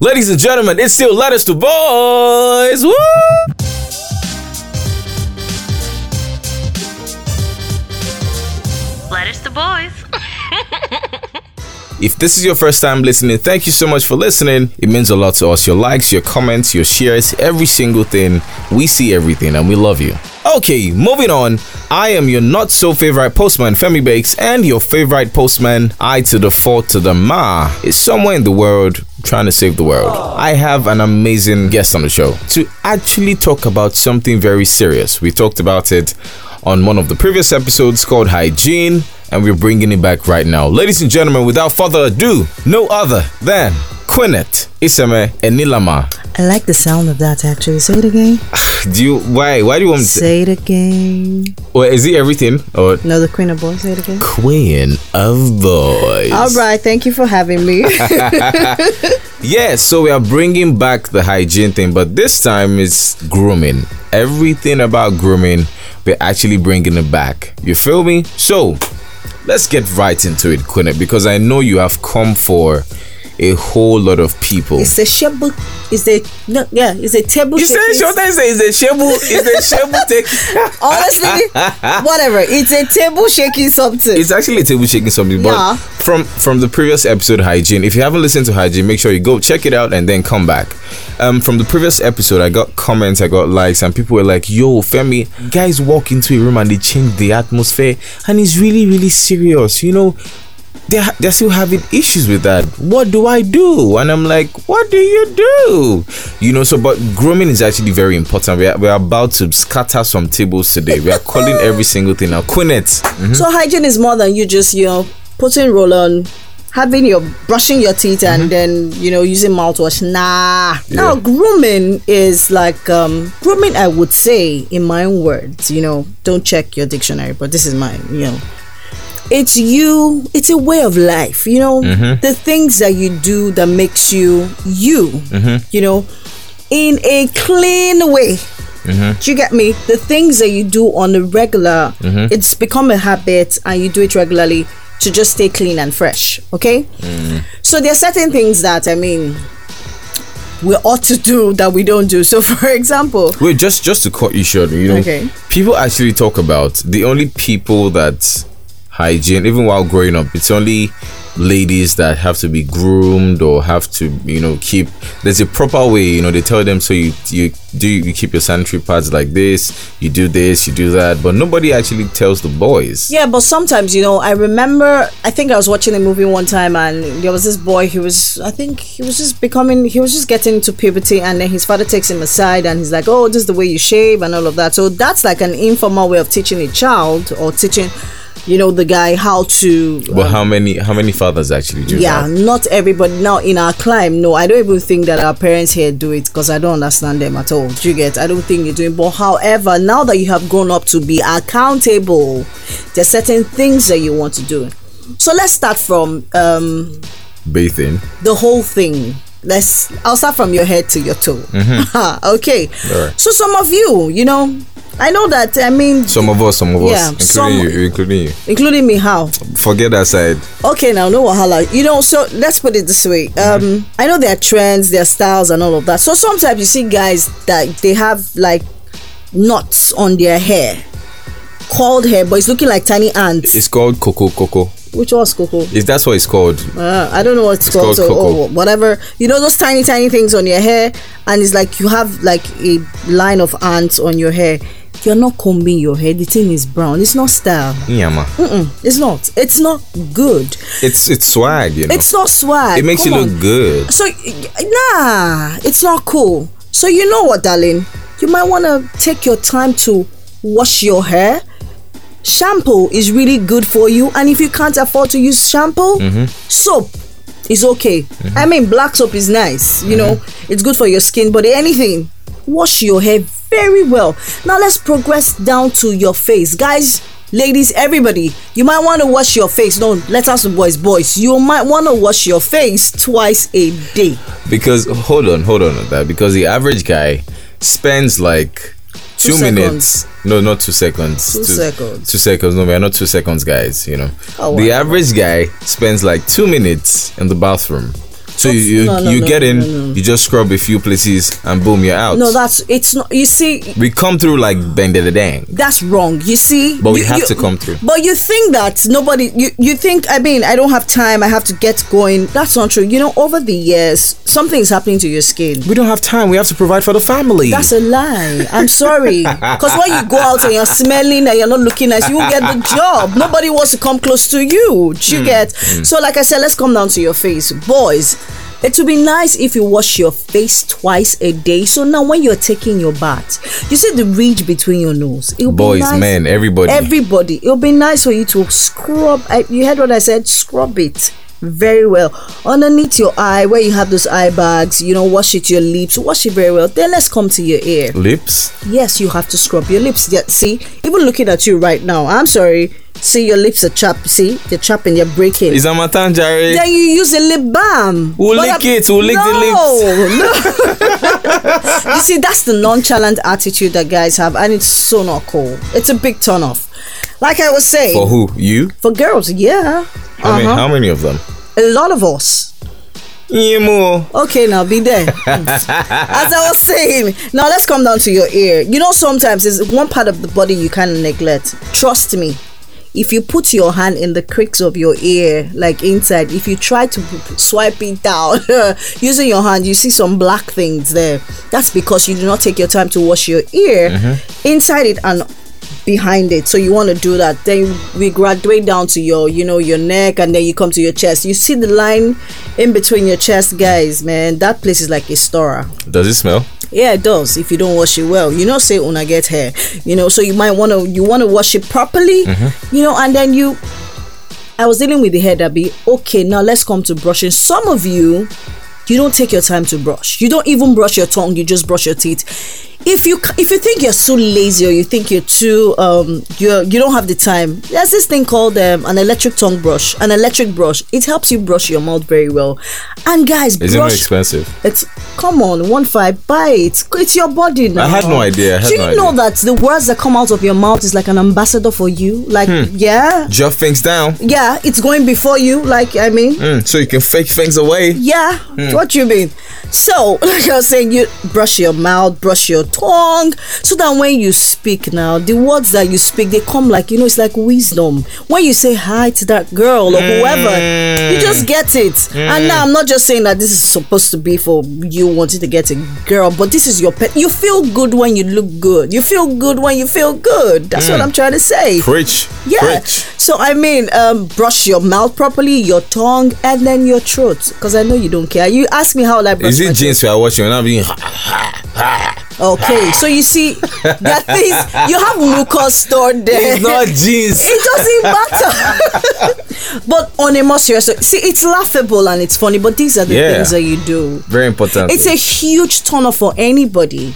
Ladies and gentlemen, it's still Letters to Boys. Woo! Letters to boys. If this is your first time listening, thank you so much for listening. It means a lot to us. Your likes, your comments, your shares, every single thing. We see everything and we love you. Okay, moving on. I am your not so favorite postman, Femi Bakes, and your favorite postman, I to the four to the ma, is somewhere in the world trying to save the world. I have an amazing guest on the show to actually talk about something very serious. We talked about it on one of the previous episodes called Hygiene, and we're bringing it back right now. Ladies and gentlemen, without further ado, no other than Quinette Iseme Enilama. I like the sound of that actually. Say it again. Do you why why do you want me to Say it again. or is it everything or No, the Queen of Boys. Say it again. Queen of Boys? All right. Thank you for having me. Yes, so we are bringing back the hygiene thing, but this time it's grooming. Everything about grooming, we're actually bringing it back. You feel me? So let's get right into it, Quinette, because I know you have come for a whole lot of people. it's a shebu. It's a no. Yeah. It's a table. You say shaking- short time say it's a shebu, it's a shebu take. Honestly, whatever. It's a table shaking something. It's actually a table shaking something, but Yeah. from from the previous episode, hygiene. If you haven't listened to hygiene, make sure you go check it out and then come back. Um, from the previous episode, I got comments, I got likes, and people were like, "Yo, Femi, guys walk into a room and they change the atmosphere, and it's really really serious. You know, they're, they're still having issues with that. What do I do? And I'm like, what do you do? You know, so but grooming is actually very important. We are, we are about to scatter some tables today. We are calling every single thing now. Quinette. So hygiene is more than you just you know putting roll on, having your brushing your teeth and then you know using mouthwash. Nah. Now grooming is like um grooming. I would say in my own words. You know, don't check your dictionary, but this is mine. You know. It's you. It's a way of life. You know mm-hmm. the things that you do that makes you you. Mm-hmm. You know, in a clean way. Mm-hmm. Do you get me? The things that you do on a regular, it's become a habit and you do it regularly to just stay clean and fresh. Okay? Mm. So there are certain things that I mean we ought to do that we don't do. So for example, Wait, just just to cut you short, you know, Okay. people actually talk about the only people that hygiene, even while growing up, it's only ladies that have to be groomed or have to, you know, keep. There's a proper way, you know. They tell them so you you do you keep your sanitary pads like this, you do this, you do that, but nobody actually tells the boys. Yeah, but sometimes, you know, I remember, I think I was watching a movie one time and there was this boy, he was, I think he was just becoming, he was just getting into puberty and then his father takes him aside and he's like, oh, this is the way you shave and all of that. So that's like an informal way of teaching a child or teaching, you know, the guy how to. But how many how many fathers actually do yeah, that? not everybody. Now, in our climb, no, I don't even think that our parents here do it because I don't understand them at all. Do you get? I don't think they do it. But however, now that you have grown up to be accountable, there's certain things that you want to do. So let's start from um, Bathing. the whole thing. Let's. I'll start from your head to your toe. okay. Alright. So some of you, you know, I know that. I mean, Some of us, some of Yeah, us, some- including you, including you. including me, how? Forget that side. Okay, now no wahala. You know, so let's put it this way. Um, I know there are trends, there are styles, and all of that. So sometimes you see guys that they have like knots on their hair, called hair, but it's looking like tiny ants. It's called Coco Coco. Which was Coco? Is that's what it's called? Uh, I don't know what it's, called. called so, oh, whatever. You know those tiny, tiny things on your hair, and it's like you have like a line of ants on your hair. You're not combing your hair. The thing is brown. It's not style. Yeah, man. It's not. It's not good. It's it's swag, you know. It's not swag. it makes Come you on. look good. So nah, it's not cool. So you know what, darling? You might want to take your time to wash your hair. Shampoo is really good for you, and if you can't afford to use shampoo, Mm-hmm. soap is okay. I mean, black soap is nice. You know, Mm-hmm. it's good for your skin. But anything, wash your hair very well. Now let's progress down to your face, guys. Ladies, everybody, you might want to wash your face. No, let us boys, boys. You might want to wash your face twice a day. Because hold on, hold on on that. Because the average guy spends like two, Two minutes. No, not two seconds. Two seconds. Two seconds. No, we are not two seconds, guys. You know, Oh, the average guy spends like two minutes in the bathroom. So you you, no, no, you no, get in, no, no. You just scrub a few places and boom, you're out. No, that's it's not. You see, we come through like bang da dang. that's wrong. You see, But we You- have you- to come through. But you think that nobody, you you think. I mean, I don't have time. I have to get going. That's not true. You know, over the years, something is happening to your skin. We don't have time. We have to provide for the family. That's a lie. I'm sorry. Because when you go out and you're smelling and you're not looking nice, you won't get the job. Nobody wants to come close to you. Do you hmm. get? Hmm. So, like I said, let's come down to your face. Boys, it would be nice if you wash your face twice a day. So now when you're taking your bath, you see the ridge between your nose. It'll Boys, be nice. men, everybody. Everybody. It'll be nice for you to scrub. You heard what I said? Scrub it very well underneath your eye where you have those eye bags you know wash it your lips wash it very well then let's come to your ear Lips. yes you have to scrub your lips yeah, see even looking at you right now i'm sorry see your lips are chapped see they're chapping they're breaking Is Amatan Jerry? then you use a lip balm. We'll lick it, we'll lick the no, no. you see, that's the nonchalant attitude that guys have, and it's so not cool. It's a big turn off. Like I was saying, For who? You? for girls, yeah, How, many, Uh-huh. how many of them? a lot of us. Yeah, more. Okay, now be there. As I was saying, now let's come down to your ear. You know, sometimes it's one part of the body you kind of neglect. Trust me. If you put your hand in the cricks of your ear, like inside, if you try to swipe it down using your hand, you see some black things there. That's because you do not take your time to wash your ear inside it and behind it. So you want to do that. Then we graduate down to your, you know, your neck, and then you come to your chest. You see the line in between your chest, guys. Man, that place is like a store. Does it smell? Yeah, it does. If you don't wash it well, you know, say una get hair. You know, so you might want to you want to wash it properly. Mm-hmm. You know, and then you. I was dealing with the hair that be okay. Now let's come to brushing. Some of you, you don't take your time to brush. You don't even brush your tongue. You just brush your teeth. If you if you think you're so lazy or you think you're too um you you don't have the time, there's this thing called um, an electric tongue brush. An electric brush. It helps you brush your mouth very well. And guys, Is it not expensive? it's come on, one five, buy it. It's your body now. I had no idea, had Do you no know idea. that the words that come out of your mouth is like an ambassador for you? Like, Hmm. yeah, Jot things down. yeah, it's going before you. Like, I mean, Mm, so you can fake things away. yeah. Hmm. What you mean? So, like I was saying, you brush your mouth, brush your tongue, so that when you speak now, the words that you speak they come like you know, it's like wisdom. When you say hi to that girl or whoever, you mm. just get it. And mm. now I'm not just saying that this is supposed to be for you wanting to get a girl, but this is your pet. You feel good when you look good. You feel good when you feel good. That's what mm. I'm trying to say. Preach. Yeah. Preach. So I mean, um, brush your mouth properly, your tongue, and then your throat. Because I know you don't care. You ask me how I brush Is it jeans we are watching? We're not being. Okay, so you see, that things you have mucus stored there. It's not jeans. it doesn't matter. but on a more serious, see, it's laughable and it's funny. But these are the Yeah. things that you do. Very important. It's a huge turn off for anybody.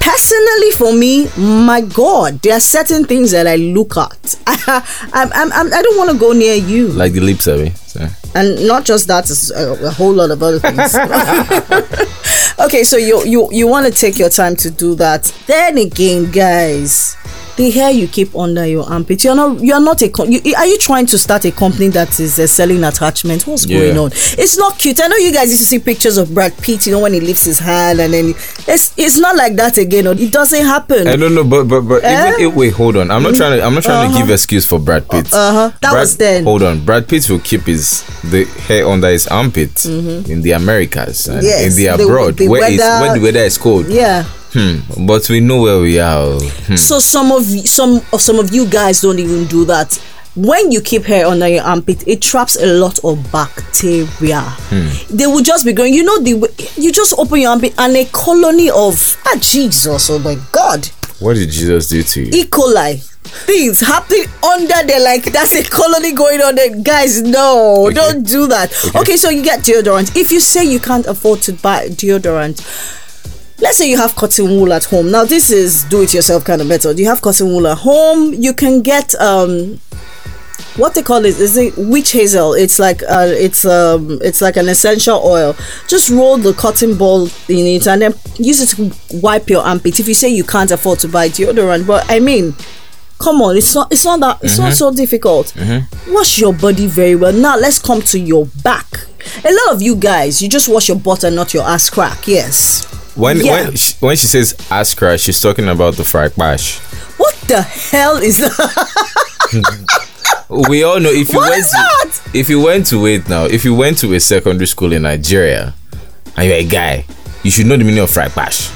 Personally, for me, my God, there are certain things that I look at. I, I'm, I'm, I'm, I don't want to go near you. like the lips, Abby. So. and not just that, it's a, a whole lot of other things. okay, so you you you want to take your time to do that. Then again, guys, the hair you keep under your armpit, you're not you're not a you, are you trying to start a company that is uh, selling attachments? What's Yeah. going on? It's not cute. I know you guys used to see pictures of Brad Pitt, you know, when he lifts his hand and then it's it's not like that again. It doesn't happen. I don't know, but but but Eh? even if, wait, hold on. I'm not trying to. I'm not trying to give excuse for Brad Pitt. Uh-huh. That Brad, was then. Hold on, Brad Pitt will keep his the hair under his armpit in the Americas and Mm-hmm. Yes, in the the- abroad the where it's- weather- when the weather is cold. yeah. Hmm. But we know where we are. oh. Hmm. So some of some of some of you guys don't even do that. When you keep hair under your armpit, it traps a lot of bacteria. Hmm. They will just be going. You know, the you just open your armpit and a colony of ah Jesus, oh my God, What did Jesus do to you? E. coli. Things happening under there, like that's a colony going on there. Guys, no, Okay. don't do that. Okay. so you get deodorant. If you say you can't afford to buy deodorant, let's say you have cotton wool at home now this is do it yourself kind of method you have cotton wool at home you can get um what they call it is it witch hazel it's like uh it's um it's like an essential oil just roll the cotton ball in it and then use it to wipe your armpit if you say you can't afford to buy deodorant but i mean Come on, it's not it's not that it's not so difficult. Wash your body very well. Now let's come to your back. A lot of you guys, you just wash your butt and not your ass crack. Yes. When Yeah. when she, when she says ask her, she's talking about the fried bash. What the hell is that? We all know if you What went to, if you went to it now, if you went to a secondary school in Nigeria and you're a guy, you should know the meaning of fried bash.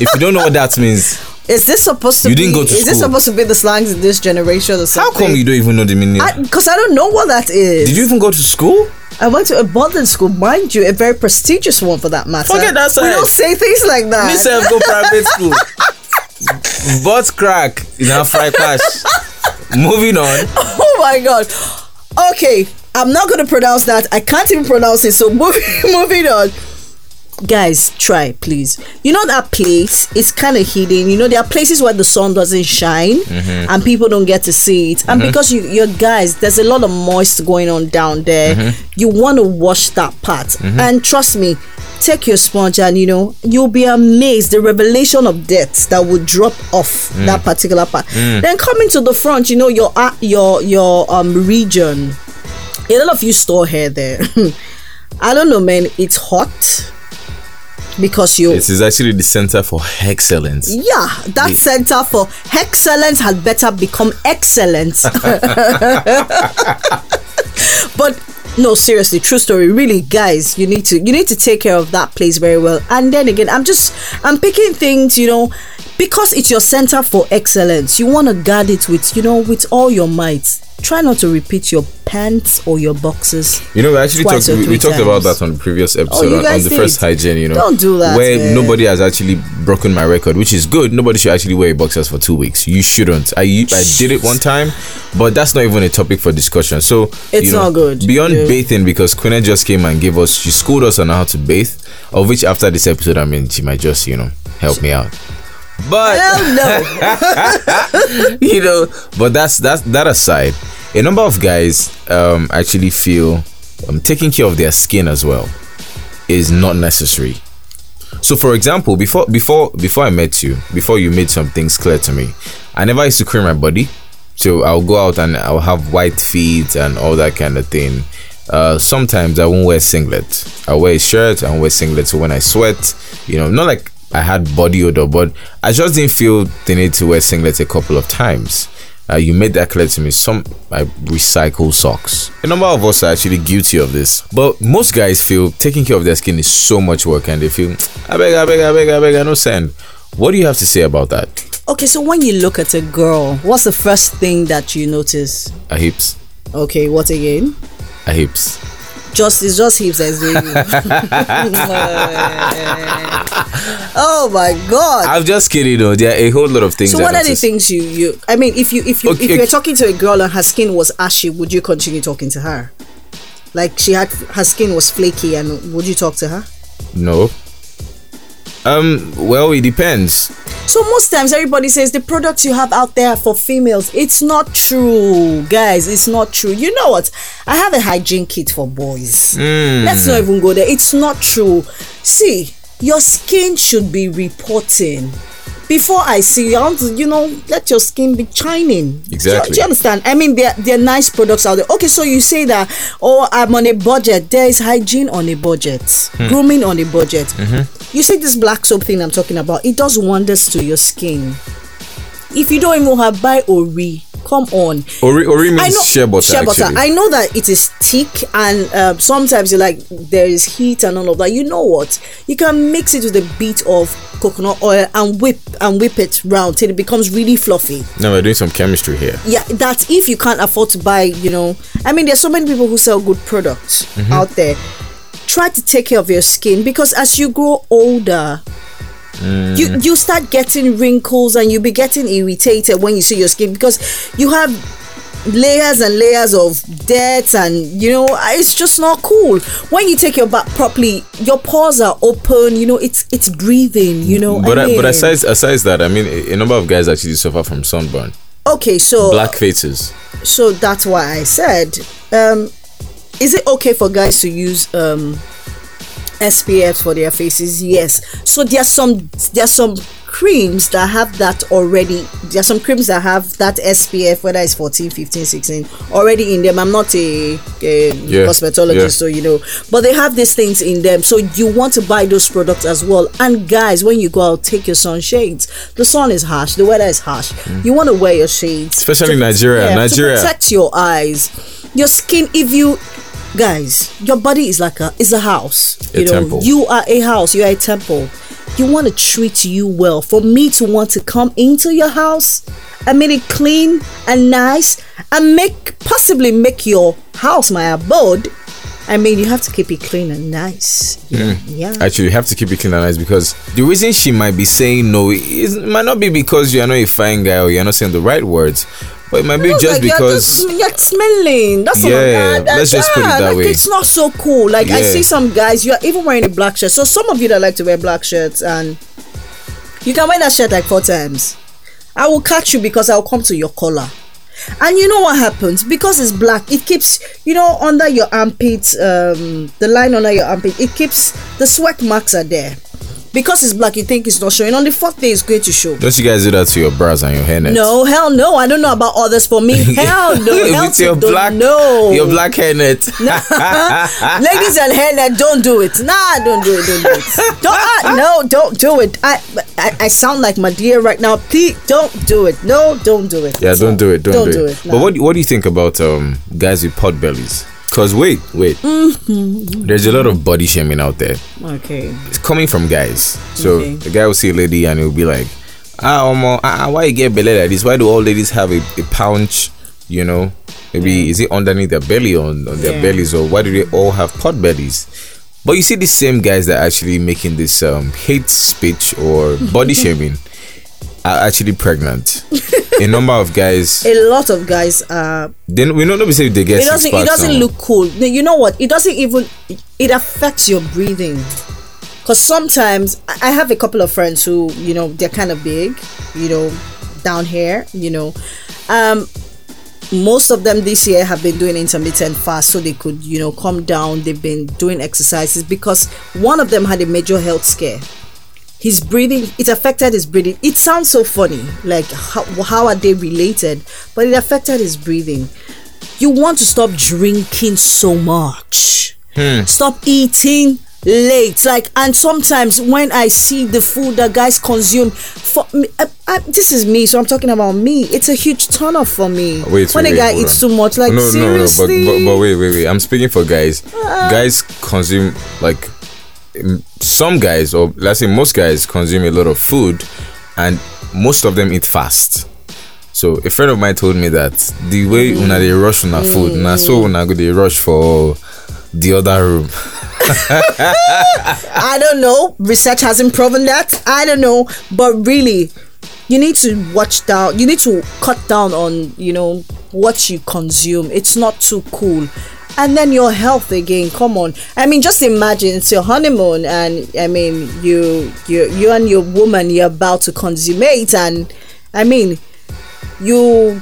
if you don't know what that means, Is this supposed to You be? didn't go to is this supposed to be the slangs in this generation or something? how something? come you don't even know the meaning? Because I, don't know what that is. Did you even go to school? I went to a boarding school, mind you, a very prestigious one for that matter. Forget that We side. don't say things like that. Me self go private school. Butt crack in a fried bash. Moving on. oh my god. Okay, I'm not gonna pronounce that. I can't even pronounce it. So moving moving on. Guys, try please. You know that place is kind of hidden. You know there are places where the sun doesn't shine mm-hmm. and people don't get to see it. And mm-hmm. because you you're guys, there's a lot of moist going on down there. Mm-hmm. You want to wash that part. And trust me, take your sponge and you know you'll be amazed the revelation of death that would drop off mm. that particular part. Mm. Then coming to the front, you know your uh, your your um region a lot of you store hair there. I don't know, man. It's hot because you. It is actually the center for excellence. yeah, that center for excellence had better become excellent. but no, seriously, true story. Really, guys, you need to you need to take care of that place very well. And then again, I'm just I'm picking things, you know, because it's your center for excellence. You want to guard it with you know with all your might. Try not to repeat your pants or your boxes. You know, we actually talked. We, we talked about that on the previous oh, episode you on, on the first hygiene. You know, Don't do that, Where man. nobody has actually broken my record, which is good. Nobody should actually wear boxers for two weeks. You shouldn't. I I did it one time, but that's not even a topic for discussion. So It's you know, not good. Beyond Yeah. bathing, because Quinn just came and gave us. She schooled us on how to bathe. Of which, after this episode, I mean, she might just you know help me out. But Hell no. you know but that's that's that aside a number of guys um actually feel um, taking care of their skin as well is not necessary so for example before before before i met you before you made some things clear to me i never used to cream my body so i'll go out and i'll have white feet and all that kind of thing uh, sometimes I won't wear singlet. I wear a shirt and wear singlet. So when I sweat, you know, not like I had body odor, but I just didn't feel the need to wear singlet a couple of times. Uh, you made that clear to me. Some I recycle socks. A number of us are actually guilty of this, but most guys feel taking care of their skin is so much work, and they feel, I beg, I beg, I beg, I beg, I no send. What do you have to say about that? okay, so when you look at a girl, what's the first thing that you notice? A hips, Okay, what again? a hips. Just it's just hips as doing oh my god. I'm just kidding, though. There are a whole lot of things. So what are the things you you I mean if you if you Okay, if you're talking to a girl and her skin was ashy, would you continue talking to her? Like she had her skin was flaky and would you talk to her? No. Um. Well, it depends. So most times everybody says the products you have out there for females. It's not true, guys. It's not true. You know what? I have a hygiene kit for boys. Hmm. Let's not even go there. It's not true. See, your skin should be reporting. Before I see you, I want to, you know, let your skin be shining. Exactly. Do you understand? I mean, there there are nice products out there. Okay, so you say that, oh, I'm on a budget. There is hygiene on a budget, hmm. grooming on a budget. Mm-hmm. You see this black soap thing I'm talking about? It does wonders to your skin. If you don't even have buy Ori, come on. Ori, Ori means I know shea butter. shea butter. I know that it is thick, and um, sometimes you like there is heat and all of that. You know what? You can mix it with a bit of coconut oil and whip and whip it round till it becomes really fluffy. no, we're doing some chemistry here. Yeah, that if you can't afford to buy, you know, I mean, there's so many people who sell good products out there. Try to take care of your skin because as you grow older, you you start getting wrinkles and you be getting irritated when you see your skin because you have layers and layers of dirt and you know it's just not cool. When you take your bath properly your pores are open you know it's it's breathing you know But I I, but aside aside that, I mean, a, a number of guys actually suffer from sunburn, okay so black faces. so that's why I said, um, is it okay for guys to use um, SPF for their faces, yes. So there's some there's some creams that have that already. There's some creams that have that SPF, whether it's 14, 15, 16, already in them. I'm not a, a Yeah, cosmetologist, yeah. so you know, but they have these things in them. So you want to buy those products as well. And guys, when you go out, take your sunshades. The sun is harsh, the weather is harsh. Mm. You want to wear your shades, Especially in Nigeria. yeah, Nigeria. to protect your eyes, your skin. If you guys, your body is like a is a house. A you know, temple. you are a house. You are a temple. You want to treat you well. For me to want to come into your house and make it clean and nice and make possibly make your house my abode. I mean, you have to keep it clean and nice. Mm. Yeah. Actually, you have to keep it clean and nice because the reason she might be saying no is might not be because you are not a fine guy or you're not saying the right words, but it might be No, just like, you're because just- you're smelling. That's. Yeah, that- let's just put it that like, way. It's not so cool. Like I see some guys, you're even wearing a black shirt. So some of you that like to wear black shirts and you can wear that shirt like four times. I will catch you because I'll come to your collar. And you know what happens? Because it's black, it keeps, you know, under your armpit, um, the line under your armpit, it keeps the sweat marks are there. Because it's black, you think it's not showing. On the fourth day, it's going to show. don't you guys do that to your bras and your hairnet? No, hell no. I don't know about others. For me, hell no. Hell With your black, no. your black hairnet. Ladies and hairnet, don't do it. Nah, don't do it. Don't do it. Don't. ah, no, don't do it. I, I I sound like my dear right now. Please don't do it. No, don't do it. Yeah, don't do it. Don't, Don't do, do it. it, But what what do you think about um guys with pot bellies? Cause wait, wait. Mm-hmm. There's a lot of body shaming out there. Okay. It's coming from guys. So Okay. the guy will see a lady and he'll be like, ah, Omo, ah, ah, why you get belly like this? Why do all ladies have a, a pouch? You know, maybe is it underneath their belly on, on their Yeah. bellies, or why do they all have pot bellies? But you see, the same guys that are actually making this um, hate speech or body shaming are actually pregnant. a number of guys, A lot of guys are. then we don't know we say they get It doesn't. It doesn't look cool. No, You know what? It doesn't even. It affects your breathing. Because sometimes I I have a couple of friends who, you know, they're kind of big, you know, down here, you know. Um, most of them this year have been doing intermittent fast so they could, you know, come down. They've been doing exercises because one of them had a major health scare. His breathing, it affected his breathing. It sounds so funny, like how, how are they related? But it affected his breathing. You want to stop drinking so much. Hmm. Stop eating late. Like, and sometimes when I see the food that guys consume, for me, I, I, this is me, so I'm talking about me. It's a huge turn off for me. Wait, when wait, a guy hold eats too much, like no, seriously. no, no. But, but but wait, wait, wait. I'm speaking for guys. Uh-uh. guys consume like some guys, or let's say most guys, consume a lot of food, and most of them eat fast. So a friend of mine told me that the way Mm. una they rush una food, na so una go they rush for the other room. I don't know. Research hasn't proven that. I don't know. But really, you need to watch down. You need to cut down on, you know, what you consume. It's not too cool. And then your health again. Come on. I mean, just imagine it's your honeymoon, and I mean, you, you, you and your woman, you're about to consummate, and I mean, you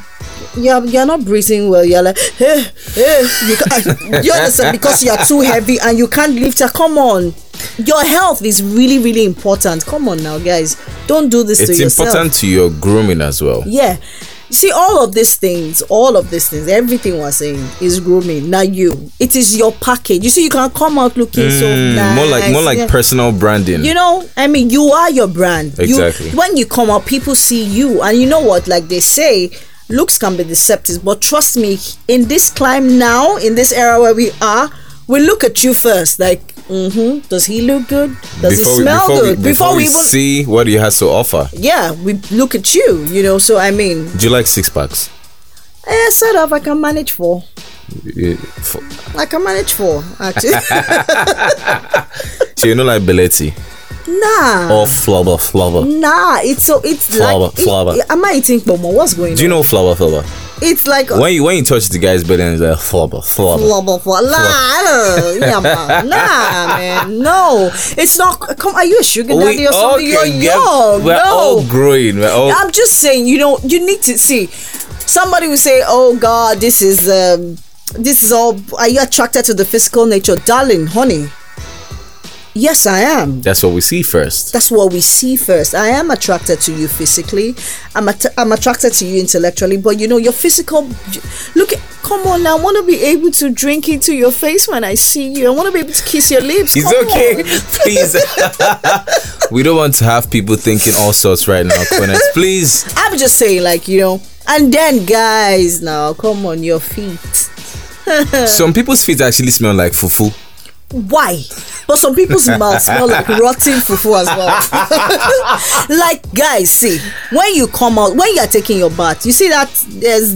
you're, you're not breathing well. You're like hey, hey, you, can, you understand? Because you're too heavy and you can't lift her. Come on. Your health is really really important. Come on now guys. Don't do this to It's yourself. important to your grooming as well. yeah see all of these things all of these things everything we're saying is grooming not you it is your package you see you can come out looking so Mm, nice more like more like personal branding. You know, I mean, you are your brand. You- Exactly. when you come out, people see you, and you know what? Like they say, looks can be deceptive, but trust me, in this climb now, in this era where we are, we look at you first. Like, mm-hmm, does he look good? Does before he smell before good? we, before, we, see what he has to offer. yeah, we look at you. You know, so I mean, Do you like six packs? eh, sort of. I can manage four. Eh, f- I can manage four actually. So you know like Belletti nah. or flower flower. Nah, it's so it's Flower, like flower. It, am I eating pomo? What's going on? Do you on? know flower flower? It's like When you when you touch the guy's belly and it's like flower. blah blah blah. Nah, I yeah, man. nah, man. No, it's not. Come, are you a sugar daddy or something? You're young. We're no, all growing. We're all I'm just saying. You know, you need to see. Somebody will say, "Oh God, this is um, this is all." Are you attracted to the physical nature, darling, honey? Yes, I am. That's what we see first. That's what we see first. I am attracted to you physically. I'm att- I'm attracted to you intellectually, but you know your physical. Look, come on now. I want to be able to drink into your face when I see you. I want to be able to kiss your lips. It's Come okay. on. Please. we don't want to have people thinking all sorts right now, Quinette. Please. I'm just saying, like you know. And then, guys, now come on, your feet. Some people's feet actually smell like fufu. Why? But some people's mouths smell like rotten fufu as well. like guys, see, when you come out, when you are taking your bath, you see that there's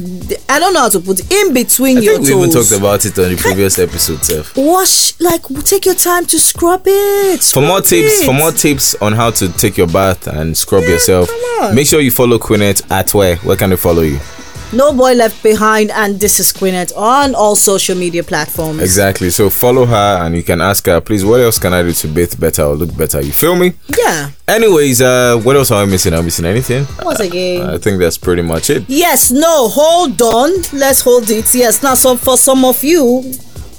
I don't know how to put it in between I your think we even talked about it on the previous episode. Wash, like take your time to scrub it. For more scrub tips, it. for more tips on how to take your bath and scrub Yeah, yourself, make sure you follow Quinette at where? Where can they follow you? No boy left behind, and this is Quinette on all social media platforms. Exactly. So follow her and you can ask her, please, what else can I do to bathe better or look better? You feel me? Yeah. Anyways, uh, what else am I missing? Am I missing anything? Once again. I think that's pretty much it. Yes, no, hold on. Let's hold it. Yes, now so for some of you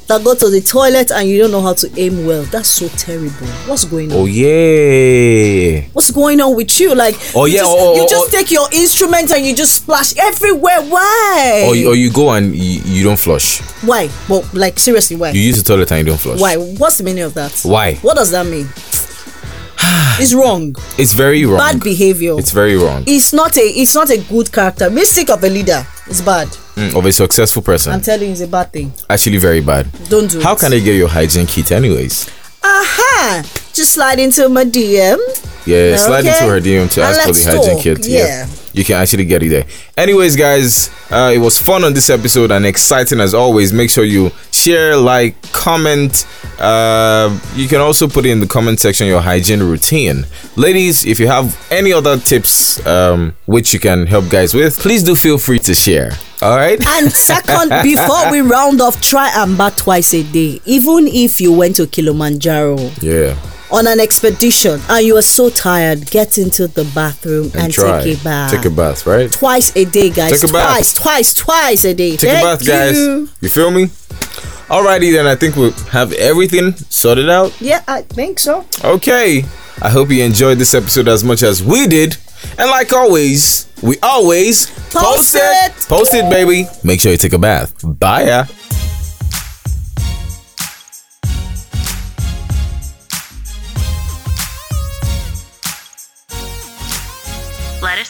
that go to the toilet and you don't know how to aim well, that's so terrible. What's going on? Oh yeah. What's going on with you? Like, Oh, you yeah, just, oh, oh, you oh, just oh. take your instrument and you just splash everywhere. Why? Or, you- or you go and you, you don't flush. why? Well, like seriously, why? You use the toilet and you don't flush. why? What's the meaning of that? Why? What does that mean? it's wrong. It's very wrong. Bad behavior. It's very wrong. it's not a. It's not a good character. Mistake of a leader. It's bad. Mm, of a successful person. I'm telling you, it's a bad thing. Actually, very bad. Don't do it. How it. can I get your hygiene kit, anyways? Aha! Just slide into my DM. Yeah, slide Okay. into her DM to ask for the hygiene talk. kit. Yeah. You can actually get it there. Anyways, guys, uh, it was fun on this episode and exciting as always. Make sure you share, like, comment. Uh, you can also put in the comment section your hygiene routine. Ladies, if you have any other tips um, which you can help guys with, please do feel free to share. All right? And second, before we round off, try and bat twice a day. Even if you went to Kilimanjaro Yeah. On an expedition and you are so tired, get into the bathroom and, And, try. take a bath. Take a bath, right? Twice a day, guys. Take a bath. twice, twice, twice a day. Take Thank a bath, guys. you. Feel me? Alrighty, then I think we have everything sorted out. Yeah, I think so. Okay. I hope you enjoyed this episode as much as we did. And like always, we always Post it. Post it, baby. Make sure you take a bath. Bye.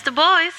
The boys.